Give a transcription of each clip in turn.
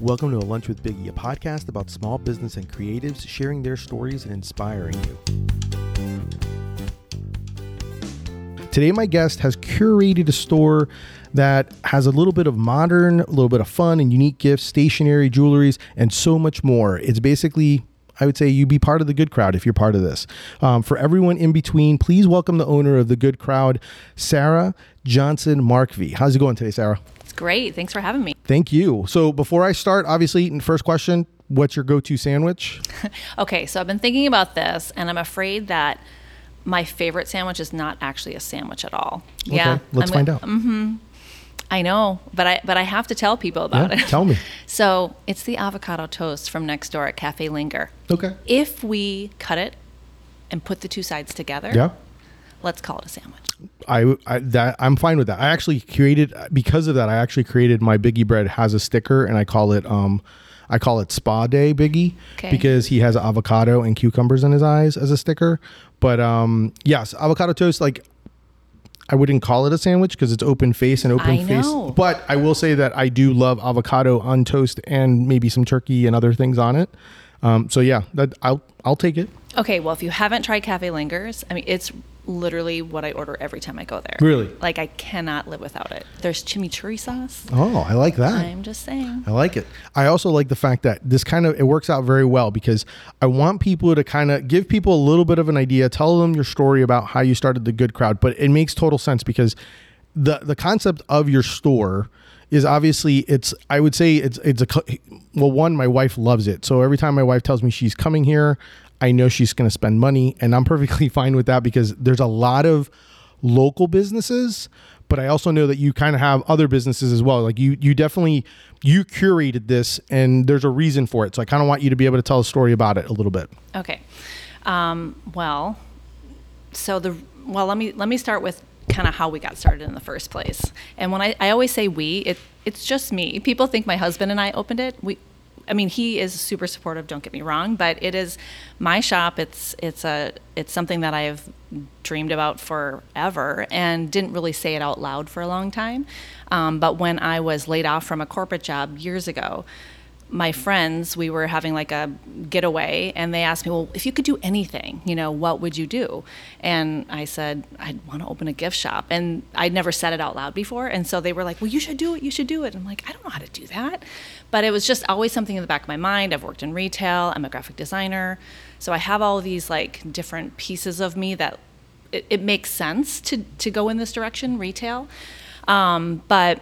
Welcome to A Lunch with Biggie, a podcast about small business and creatives sharing their stories and inspiring you. Today, my guest has curated a store that has a little bit of modern, a little bit of fun and unique gifts, stationery, jewelries, and so much more. It's basically I would say you be part of the good crowd if you're part of this. Um, for everyone in between, please welcome the owner of the good crowd, Sarah Johnson Markvey. How's it going today, Sarah? Great. Thanks for having me. Thank you. So before I start, obviously, first question, what's your go-to sandwich? okay, so I've been thinking about this, and I'm afraid that my favorite sandwich is not actually a sandwich at all. Okay, yeah, let's I'm find out. Mm-hmm. I know, but I but I have to tell people about yeah, it. Tell me. So it's the avocado toast from next door at Cafe Linger. Okay. If we cut it and put the two sides together, yeah, let's call it a sandwich. I, I that I'm fine with that. I actually created because of that. I actually created my Biggie bread has a sticker, and I call it um, I call it Spa Day Biggie okay. because he has avocado and cucumbers in his eyes as a sticker. But um, yes, avocado toast like I wouldn't call it a sandwich because it's open face and open face. But I will say that I do love avocado on toast and maybe some turkey and other things on it. Um, so yeah, that I'll I'll take it. Okay, well if you haven't tried Cafe Lingers, I mean it's literally what I order every time I go there. Really? Like I cannot live without it. There's chimichurri sauce. Oh, I like that. I'm just saying. I like it. I also like the fact that this kind of it works out very well because I want people to kind of give people a little bit of an idea, tell them your story about how you started the good crowd, but it makes total sense because the the concept of your store is obviously it's I would say it's it's a well one my wife loves it. So every time my wife tells me she's coming here, I know she's going to spend money, and I'm perfectly fine with that because there's a lot of local businesses, but I also know that you kind of have other businesses as well. Like you, you definitely you curated this, and there's a reason for it. So I kind of want you to be able to tell a story about it a little bit. Okay. Um, well, so the well, let me let me start with kind of how we got started in the first place. And when I, I always say we, it it's just me. People think my husband and I opened it. We I mean, he is super supportive. Don't get me wrong, but it is my shop. It's it's a it's something that I have dreamed about forever and didn't really say it out loud for a long time. Um, but when I was laid off from a corporate job years ago, my friends, we were having like a getaway, and they asked me, Well, if you could do anything, you know, what would you do? And I said, I'd want to open a gift shop. And I'd never said it out loud before. And so they were like, Well, you should do it. You should do it. And I'm like, I don't know how to do that. But it was just always something in the back of my mind. I've worked in retail, I'm a graphic designer. So I have all these like different pieces of me that it, it makes sense to, to go in this direction, retail. Um, but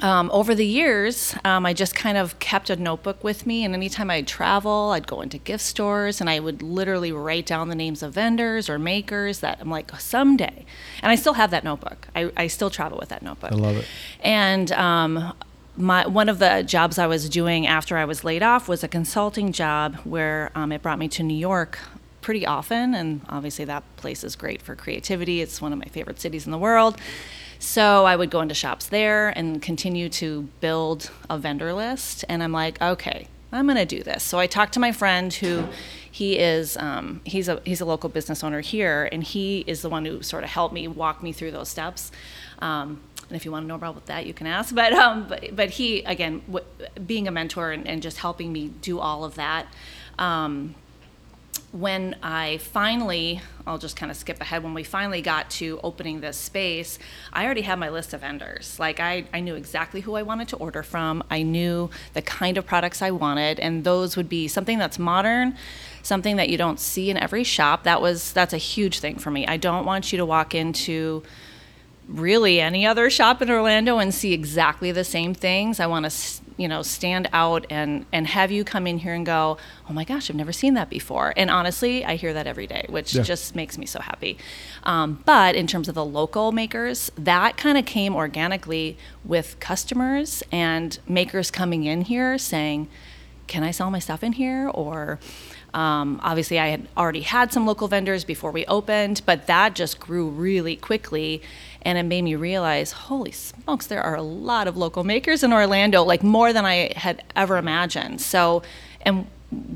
um, over the years, um, I just kind of kept a notebook with me, and anytime I'd travel, I'd go into gift stores and I would literally write down the names of vendors or makers that I'm like, someday. And I still have that notebook. I, I still travel with that notebook. I love it. And um, my, one of the jobs I was doing after I was laid off was a consulting job where um, it brought me to New York pretty often. And obviously, that place is great for creativity. It's one of my favorite cities in the world. So I would go into shops there and continue to build a vendor list. And I'm like, okay, I'm going to do this. So I talked to my friend who he is um, he's a he's a local business owner here, and he is the one who sort of helped me walk me through those steps. Um, and if you want to know about that, you can ask. But um, but, but he again, w- being a mentor and, and, just helping me do all of that. Um, when I finally, I'll just kind of skip ahead, when we finally got to opening this space, I already had my list of vendors. Like, I, I knew exactly who I wanted to order from, I knew the kind of products I wanted, and those would be something that's modern. Something that you don't see in every shop. That was that's a huge thing for me. I don't want you to walk into really any other shop in Orlando and see exactly the same things. I want to you know stand out and and have you come in here and go oh my gosh i've never seen that before and honestly i hear that every day which yeah. just makes me so happy um, but in terms of the local makers that kind of came organically with customers and makers coming in here saying can i sell my stuff in here or um, obviously, I had already had some local vendors before we opened, but that just grew really quickly and it made me realize holy smokes there are a lot of local makers in orlando like more than i had ever imagined so and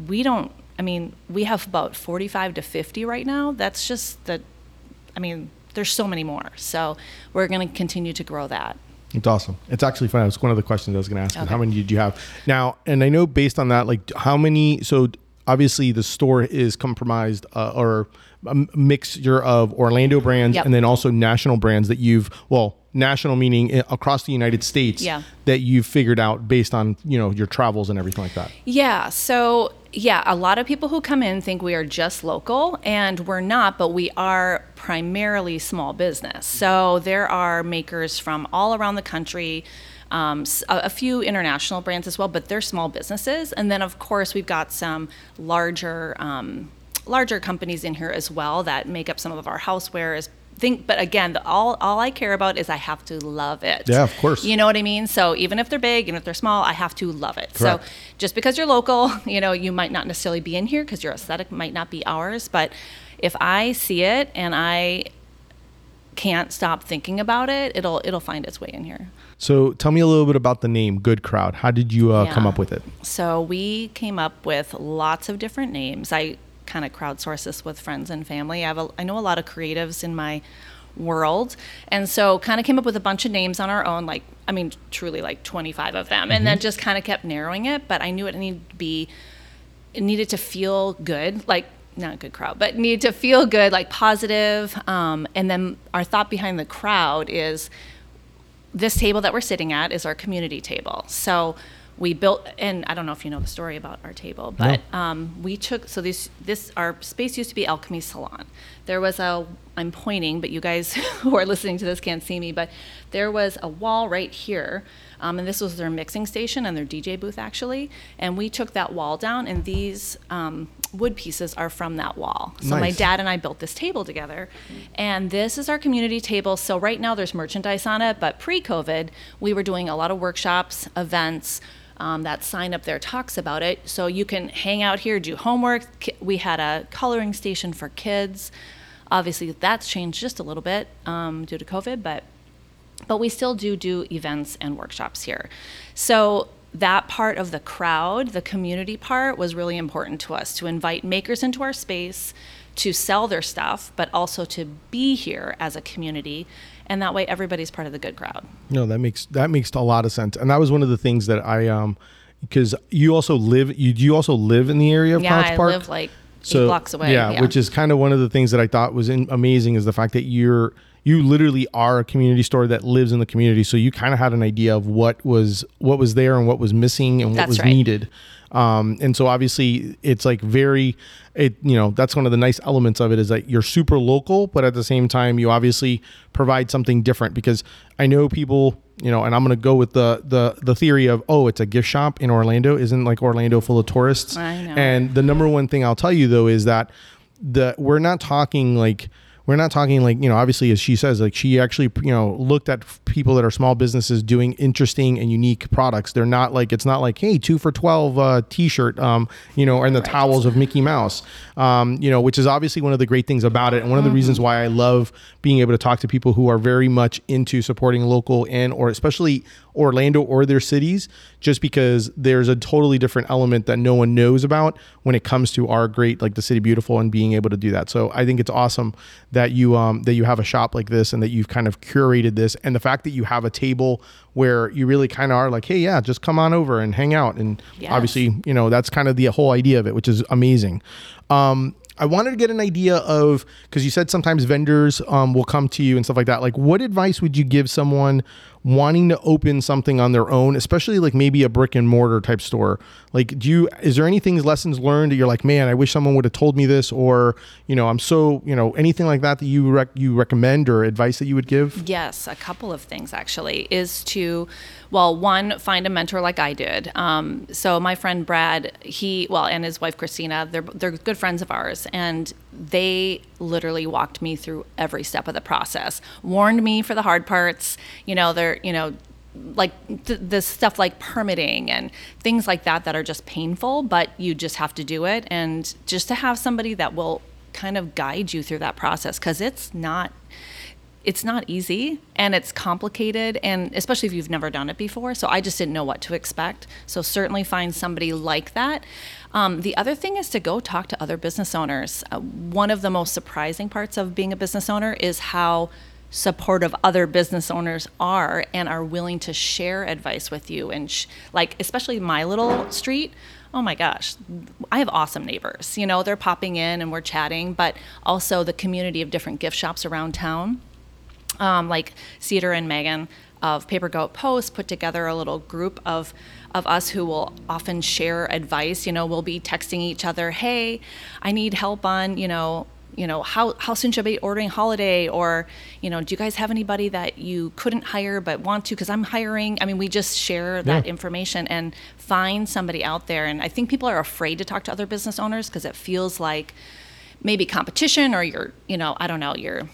we don't i mean we have about 45 to 50 right now that's just the i mean there's so many more so we're going to continue to grow that It's awesome. It's actually fun. It's one of the questions I was going to ask. Okay. How many did you have? Now, and I know based on that, like how many? So obviously the store is compromised uh, or mixture of Orlando brands Yep. and then also national brands that you've well national meaning across the United States Yeah. that you've figured out based on you know your travels and everything like that. Yeah. So, yeah, a lot of people who come in think we are just local, and we're not, but we are primarily small business. So, there are makers from all around the country. Um, a, a few international brands as well, but they're small businesses. And then, of course, we've got some larger, um, larger companies in here as well that make up some of our housewares. Think, but again, the, all all I care about is I have to love it. Yeah, of course. You know what I mean? So even if they're big and if they're small, I have to love it. Correct. So just because you're local, you know, you might not necessarily be in here because your aesthetic might not be ours. But if I see it and I can't stop thinking about it, it'll it'll find its way in here. So tell me a little bit about the name Good Crowd. How did you uh, come up with it? So we came up with lots of different names. I kind of crowdsource this with friends and family. I have a, I know a lot of creatives in my world, and so kind of came up with a bunch of names on our own. Like I mean, truly like 25 of them, and then just kind of kept narrowing it. But I knew it needed to be, it needed to feel good, like. Not a good crowd, but needed to feel good, like positive. Um, and then our thought behind the crowd is this table that we're sitting at is our community table. So we built, and I don't know if you know the story about our table, but um, we took so this this our space used to be Alchemy Salon. There was a I'm pointing, but you guys who are listening to this can't see me, but there was a wall right here. Um, and this was their mixing station and their DJ booth actually. And we took that wall down, and these um, wood pieces are from that wall. So my Nice. dad dad and I built this table together. And this is our community table. So right now there's merchandise on it, but pre-COVID, we were doing a lot of workshops, events. Um, that sign up there talks about it. So you can hang out here, do homework. We had a coloring station for kids. Obviously, that's changed just a little bit um, due to COVID, but but we still do do events and workshops here. So that part of the crowd, the community part, was really important to us to invite makers into our space to sell their stuff, but also to be here as a community. And that way, everybody's part of the good crowd. No, that makes that makes a lot of sense, and that was one of the things that I um because you also live you do you also live in the area of Park Park? yeah, College I Park. live like eight blocks away. Yeah, which is kind of one of the things that I thought was in, amazing is the fact that you're you literally are a community store that lives in the community, so you kind of had an idea of what was what was there and what was missing and what That's was right. needed. Um, and so obviously it's like very it you know that's one of the nice elements of it is that you're super local but at the same time you obviously provide something different because i know people you know and i'm going to go with the the the theory of oh it's a gift shop in orlando isn't like orlando full of tourists I know. and the number one thing i'll tell you though is that the we're not talking like we're not talking like you know obviously as she says like she actually you know looked at people that are small businesses doing interesting and unique products. They're not like it's not like hey two for 12 uh, t-shirt um you know and the towels of mickey mouse. Um you know which is obviously one of the great things about it and one of the reasons why i love being able to talk to people who are very much into supporting local and or especially orlando or their cities just because there's a totally different element that no one knows about when it comes to our great like the city beautiful and being able to do that. So i think it's awesome that you um that you have a shop like this and that you've kind of curated this. And the fact that you have a table where you really kind of are like hey yeah just come on over and hang out. And Yes. obviously you know that's kind of the whole idea of it which is amazing. Um I wanted to get an idea of because you said sometimes vendors um, will come to you and stuff like that. Like, what advice would you give someone wanting to open something on their own, especially like maybe a brick and mortar type store? Like, do you is there anything lessons learned that you're like, man, I wish someone would have told me this, or you know, I'm so you know anything like that that you rec- you recommend or advice that you would give? Yes, a couple of things actually is to, well, one, find a mentor like I did. Um, so my friend Brad, he, well, and his wife Christina, they're they're good friends of ours, and they literally walked me through every step of the process, warned me for the hard parts. You know, they're you know like th- the stuff like permitting and things like that that are just painful, but you just have to do it. And just to have somebody that will kind of guide you through that process because it's not it's not easy and it's complicated and especially if you've never done it before. So i just didn't know what to expect. So certainly find somebody like that. Um, the other thing is to go talk to other business owners. Uh, one of the most surprising parts of being a business owner is how supportive other business owners are and are willing to share advice with you and sh- like especially my little street. Oh my gosh i have awesome neighbors you know they're popping in and we're chatting but also the community of different gift shops around town um, like cedar and megan of paper goat post put together a little group of of us who will often share advice. You know we'll be texting each other hey i need help on you know you know how how soon should I be ordering holiday? Or you know do you guys have anybody that you couldn't hire but want to? Because I'm hiring. I mean we just share that Yeah. information and find somebody out there. And I think people are afraid to talk to other business owners because it feels like maybe competition or you're you know I don't know you're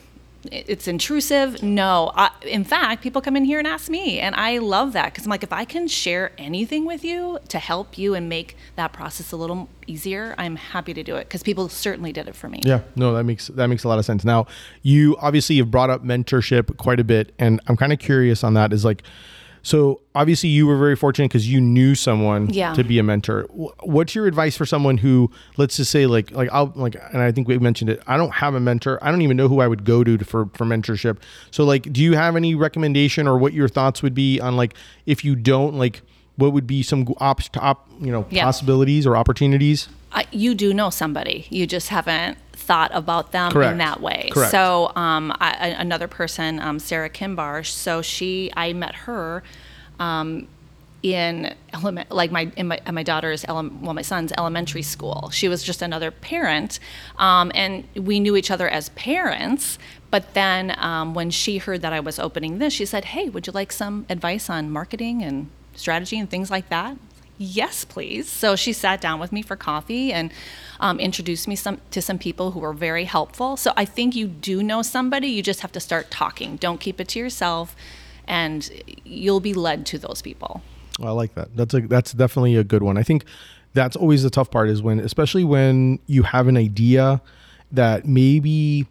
it's intrusive no I, in fact people come in here and ask me and i love that because i'm like if i can share anything with you to help you and make that process a little easier i'm happy to do it because people certainly did it for me Yeah, no, that makes that makes a lot of sense. Now, you obviously have brought up mentorship quite a bit, and I'm kind of curious on that. Is like, so obviously you were very fortunate because you knew someone Yeah. to be a mentor. What's your advice for someone who, let's just say, like, like I'll like, and I think we mentioned it. I don't have a mentor. I don't even know who I would go to for for mentorship. So, like, do you have any recommendation or what your thoughts would be on like if you don't like? What would be some op, op you know Yeah. possibilities or opportunities? You do know somebody. You just haven't thought about them Correct. in that way. Correct. So um, I, another person, um, Sarah Kimbar. So she, I met her um, in element, like my in my, my daughter's ele- well, my son's elementary school. She was just another parent, um, and we knew each other as parents. But then um, when she heard that I was opening this, she said, "Hey, would you like some advice on marketing and strategy and things like that?" Yes, please. So she sat down with me for coffee and um, introduced me some to some people who were very helpful. So I think you do know somebody. You just have to start talking. Don't keep it to yourself, and you'll be led to those people. I like that. That's a that's definitely a good one. I think that's always the tough part is when especially when you have an idea that maybe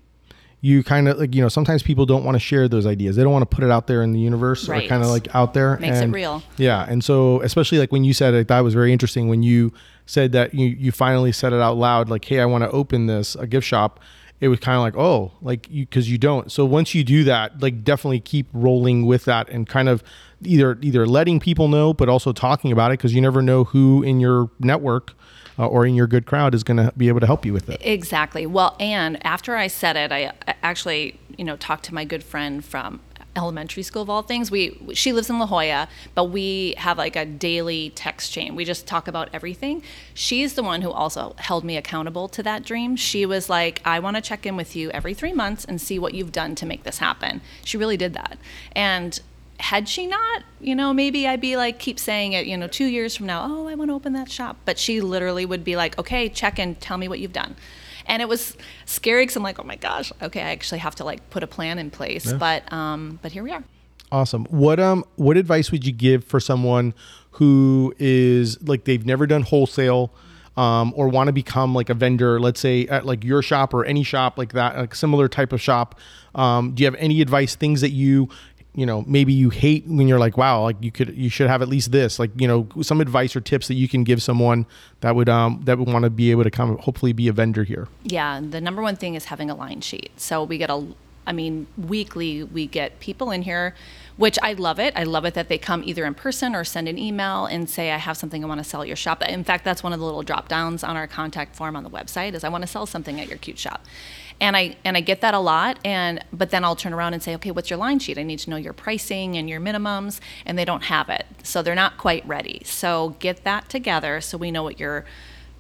you kind of like you know sometimes people don't want to share those ideas. They don't want to put it out there in the universe or Right. kind of like out there. Makes it real. Yeah, and so especially like when you said it, that was very interesting when you said that you you finally said it out loud like hey, I want to open this a gift shop. It was kind of like, oh, like you because you don't. So once you do that, like definitely keep rolling with that and kind of either either letting people know, but also talking about it because you never know who in your network uh, or in your good crowd is going to be able to help you with it. Exactly. Well, and after I said it, I actually, you know, talked to my good friend from elementary school of all things. We she lives in La Jolla, but we have like a daily text chain. We just talk about everything. She's the one who also held me accountable to that dream. She was like, "I want to check in with you every 3 months and see what you've done to make this happen." She really did that. And had she not, you know, maybe I'd be like, keep saying it, you know, two years from now, oh, I want to open that shop. But she literally would be like, okay, check in, tell me what you've done. And it was scary because I'm like, oh my gosh, okay, I actually have to like put a plan in place. But um, but here we are. Awesome. What um what advice would you give for someone who is like they've never done wholesale um, or want to become like a vendor, let's say at like your shop or any shop like that, like similar type of shop? Um, do you have any advice, things that you you know maybe you hate when you're like wow like you could you should have at least this like you know some advice or tips that you can give someone that would um that would want to be able to come hopefully be a vendor here Yeah, the number one thing is having a line sheet. So we get a, I mean, weekly we get people in here, which I love it. I love it that they come either in person or send an email and say, I have something I want to sell at your shop. In fact, that's one of the little drop downs on our contact form on the website is I want to sell something at your cute shop. And I and I get that a lot and but then I'll turn around and say, okay, what's your line sheet? I need to know your pricing and your minimums, and they don't have it. So they're not quite ready. So get that together so we know what your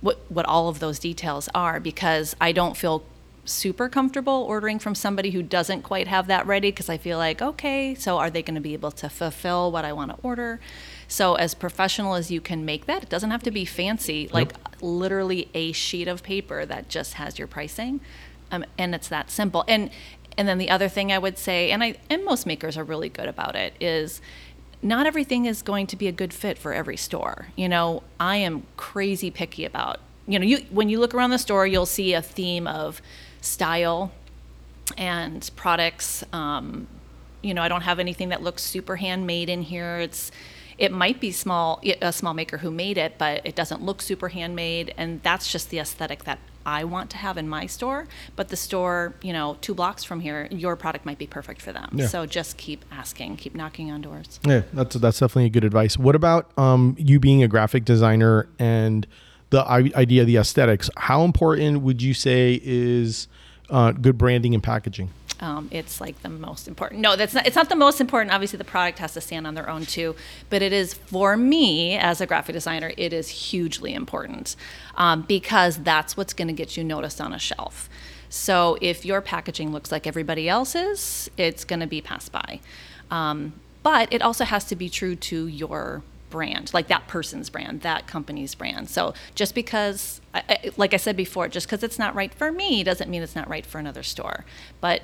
what what all of those details are because I don't feel super comfortable ordering from somebody who doesn't quite have that ready because I feel like okay, so are they going to be able to fulfill what I want to order? So as professional as you can make that, it doesn't have to be fancy, like literally a sheet of paper that just has your pricing. Um, and it's that simple. And and then the other thing I would say, and I and most makers are really good about it, is not everything is going to be a good fit for every store. You know, I am crazy picky about, you know, you when you look around the store, you'll see a theme of style and products. Um, you know, I don't have anything that looks super handmade in here. It's it might be small a small maker who made it, but it doesn't look super handmade, and that's just the aesthetic that I want to have in my store, but the store, you know, two blocks from here, your product might be perfect for them. Yeah. So just keep asking, keep knocking on doors. Yeah, that's that's definitely a good advice. What about um, you being a graphic designer and the idea of the aesthetics? How important would you say is uh, good branding and packaging? Um, it's like the most important. No, that's not. It's not the most important. Obviously, the product has to stand on their own too. But it is for me as a graphic designer. It is hugely important um, because that's what's going to get you noticed on a shelf. So if your packaging looks like everybody else's, it's going to be passed by. Um, but it also has to be true to your brand, like that person's brand, that company's brand. So just because, I, I, like I said before, just because it's not right for me doesn't mean it's not right for another store. But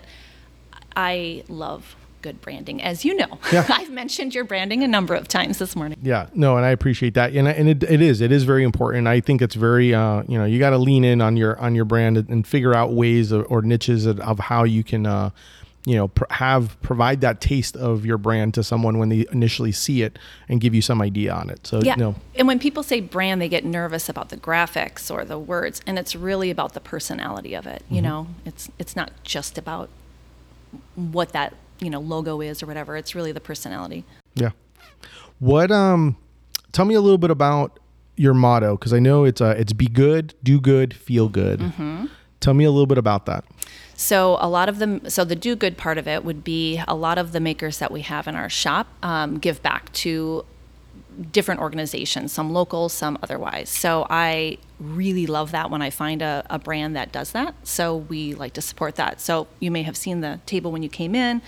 I love good branding, as you know. Yeah. I've mentioned your branding a number of times this morning. Yeah, no, and I appreciate that, and and it, it is it is very important. I think it's very uh, you know you got to lean in on your on your brand and, and figure out ways of, or niches of, of how you can uh, you know pr- have provide that taste of your brand to someone when they initially see it and give you some idea on it. So Yeah. no, And when people say brand, they get nervous about the graphics or the words, and it's really about the personality of it. Mm-hmm. You know, it's it's not just about what that you know logo is or whatever. It's really the personality. Yeah. What um tell me a little bit about your motto cuz I know it's uh it's be good, do good, feel good. Mm-hmm. Tell me a little bit about that. So a lot of them, so the do good part of it would be a lot of the makers that we have in our shop um, give back to different organizations, some local, some otherwise. So I really love that when I find a, a brand that does that. So we like to support that. So you may have seen the table when you came in.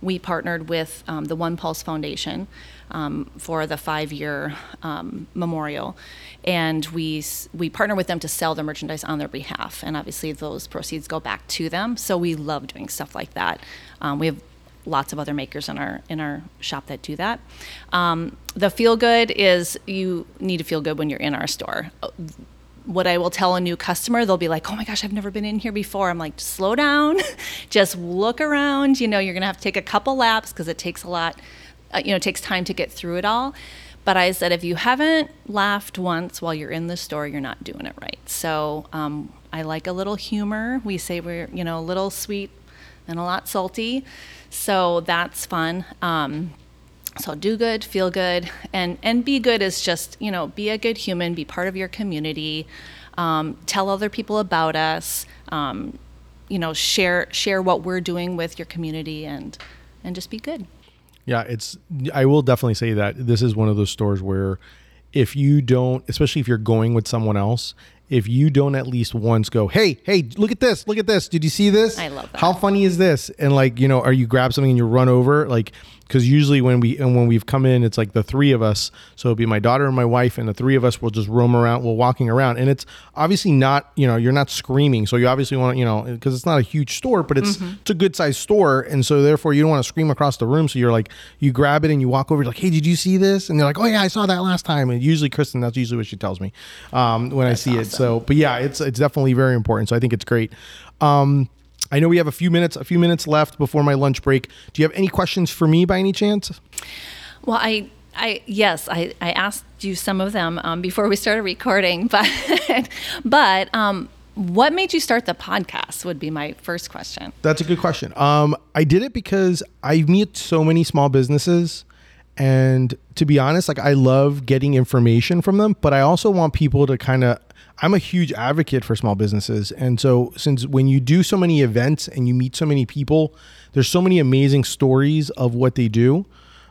We partnered with um, the One Pulse Foundation um, for the five-year um, memorial, and we we partner with them to sell the merchandise on their behalf. And obviously, those proceeds go back to them. So we love doing stuff like that. Um, we have lots of other makers in our in our shop that do that. Um, the feel good is you need to feel good when you're in our store. What I will tell a new customer, they'll be like, "Oh my gosh, I've never been in here before." I'm like, "Slow down, just look around. You know, you're gonna have to take a couple laps because it takes a lot. Uh, you know, it takes time to get through it all." But I said, if you haven't laughed once while you're in the store, you're not doing it right. So um, I like a little humor. We say we're, you know, a little sweet and a lot salty. So that's fun. Um, so do good, feel good, and and be good is just you know be a good human, be part of your community, um, tell other people about us, um, you know share share what we're doing with your community, and and just be good. Yeah, it's I will definitely say that this is one of those stores where if you don't, especially if you're going with someone else, if you don't at least once go, "Hey, hey, look at this. Look at this. Did you see this? I love that. How funny is this?" And like, you know, are you grab something and you run over like cuz usually when we and when we've come in it's like the three of us, so it'll be my daughter and my wife and the three of us will just roam around, we're walking around and it's obviously not, you know, you're not screaming. So you obviously want to, you know, cuz it's not a huge store, but it's Mm-hmm. it's a good sized store and so therefore you don't want to scream across the room so you're like you grab it and you walk over you're like hey did you see this and they're like oh yeah i saw that last time and usually kristen that's usually what she tells me um, when i see it so but yeah it's it's definitely very important so i think it's great um, i know we have a few minutes a few minutes left before my lunch break do you have any questions for me by any chance Well, I, I yes, I, I asked you some of them um, before we started recording, but but um, what made you start the podcast? Would be my first question. That's a good question. Um, I did it because I meet so many small businesses, and to be honest, like I love getting information from them, but I also want people to kind of. I'm a huge advocate for small businesses, and so since when you do so many events and you meet so many people, there's so many amazing stories of what they do.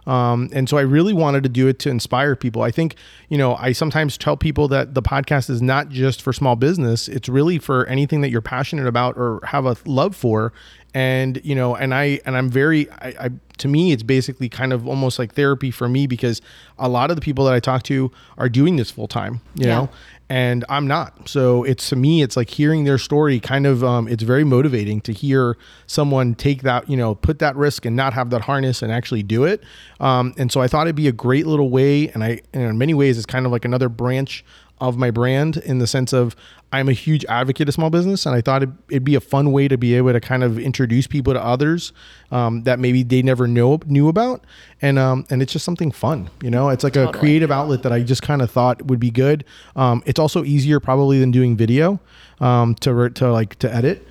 Um, and so I really wanted to do it to inspire people. I think, you know, I sometimes tell people that the podcast is not just for small business, it's really for anything that you're passionate about or have a love for. And, you know, and I, and I'm very, I, I to me, it's basically kind of almost like therapy for me because a lot of the people that I talk to are doing this full time, you Yeah. know, and I'm not. So it's to me, it's like hearing their story. Kind of, um, it's very motivating to hear someone take that, you know, put that risk and not have that harness and actually do it. Um, and so I thought it'd be a great little way, and I, and in many ways, it's kind of like another branch of my brand in the sense of I'm a huge advocate of small business, and I thought it'd, it'd be a fun way to be able to kind of introduce people to others um, that maybe they never know knew about, and um, and it's just something fun, you know. It's like Totally. a creative outlet that I just kind of thought would be good. Um, it's also easier probably than doing video um, to to like to edit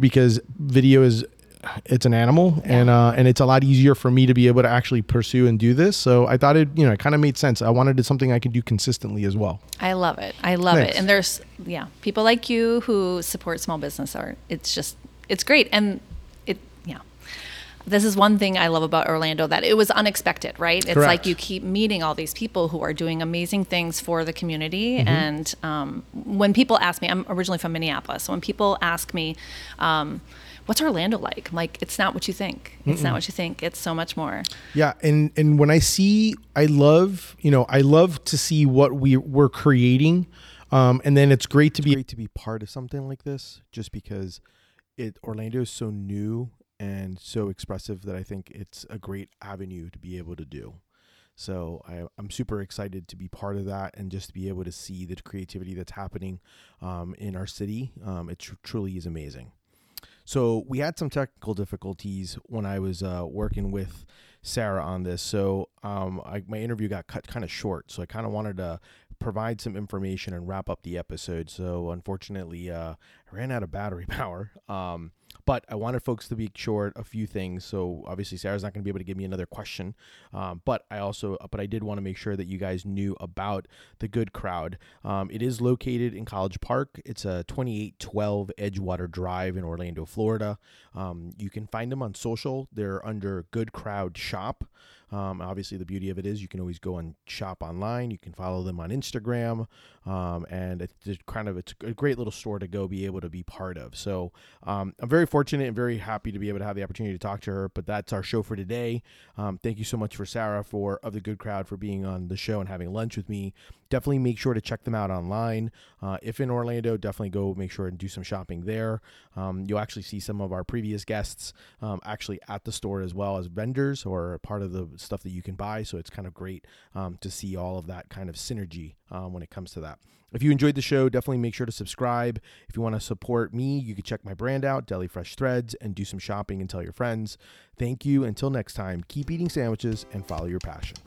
because video is it's an animal and uh, and it's a lot easier for me to be able to actually pursue and do this. So I thought it you know it kind of made sense. I wanted something I could do consistently as well. I love it. I love Thanks. it. And there's yeah, people like you who support small business art. It's just it's great. And it yeah. This is one thing I love about Orlando that it was unexpected, right? It's Correct. like you keep meeting all these people who are doing amazing things for the community. Mm-hmm. And um, when people ask me, I'm originally from Minneapolis. So when people ask me, um, what's Orlando like? I'm like, it's not what you think. It's not what you think. It's so much more. Yeah, and and when I see, I love you know I love to see what we we're creating, um, and then it's great to be great to be part of something like this, just because it Orlando is so new and so expressive that I think it's a great avenue to be able to do. So I, I'm super excited to be part of that and just to be able to see the creativity that's happening um, in our city. Um, it tr- truly is amazing. So we had some technical difficulties when I was uh, working with Sarah on this. So um, I, my interview got cut kind of short. So I kind of wanted to provide some information and wrap up the episode. So unfortunately, uh, I ran out of battery power. Um, but I wanted folks to be short a few things. So obviously Sarah's not going to be able to give me another question. Um, but I also, but I did want to make sure that you guys knew about the Good Crowd. Um, it is located in College Park. It's a 2812 Edgewater Drive in Orlando, Florida. Um, you can find them on social. They're under Good Crowd Shop. Um, obviously, the beauty of it is you can always go and shop online. You can follow them on Instagram, um, and it's just kind of it's a great little store to go be able to be part of. So um, I'm very fortunate and very happy to be able to have the opportunity to talk to her. But that's our show for today. Um, thank you so much for Sarah for of the Good Crowd for being on the show and having lunch with me. Definitely make sure to check them out online. Uh, if in Orlando, definitely go make sure and do some shopping there. Um, you'll actually see some of our previous guests um, actually at the store as well as vendors or part of the stuff that you can buy. So it's kind of great um, to see all of that kind of synergy um, when it comes to that. If you enjoyed the show, definitely make sure to subscribe. If you want to support me, you can check my brand out, Deli Fresh Threads, and do some shopping and tell your friends. Thank you. Until next time, keep eating sandwiches and follow your passion.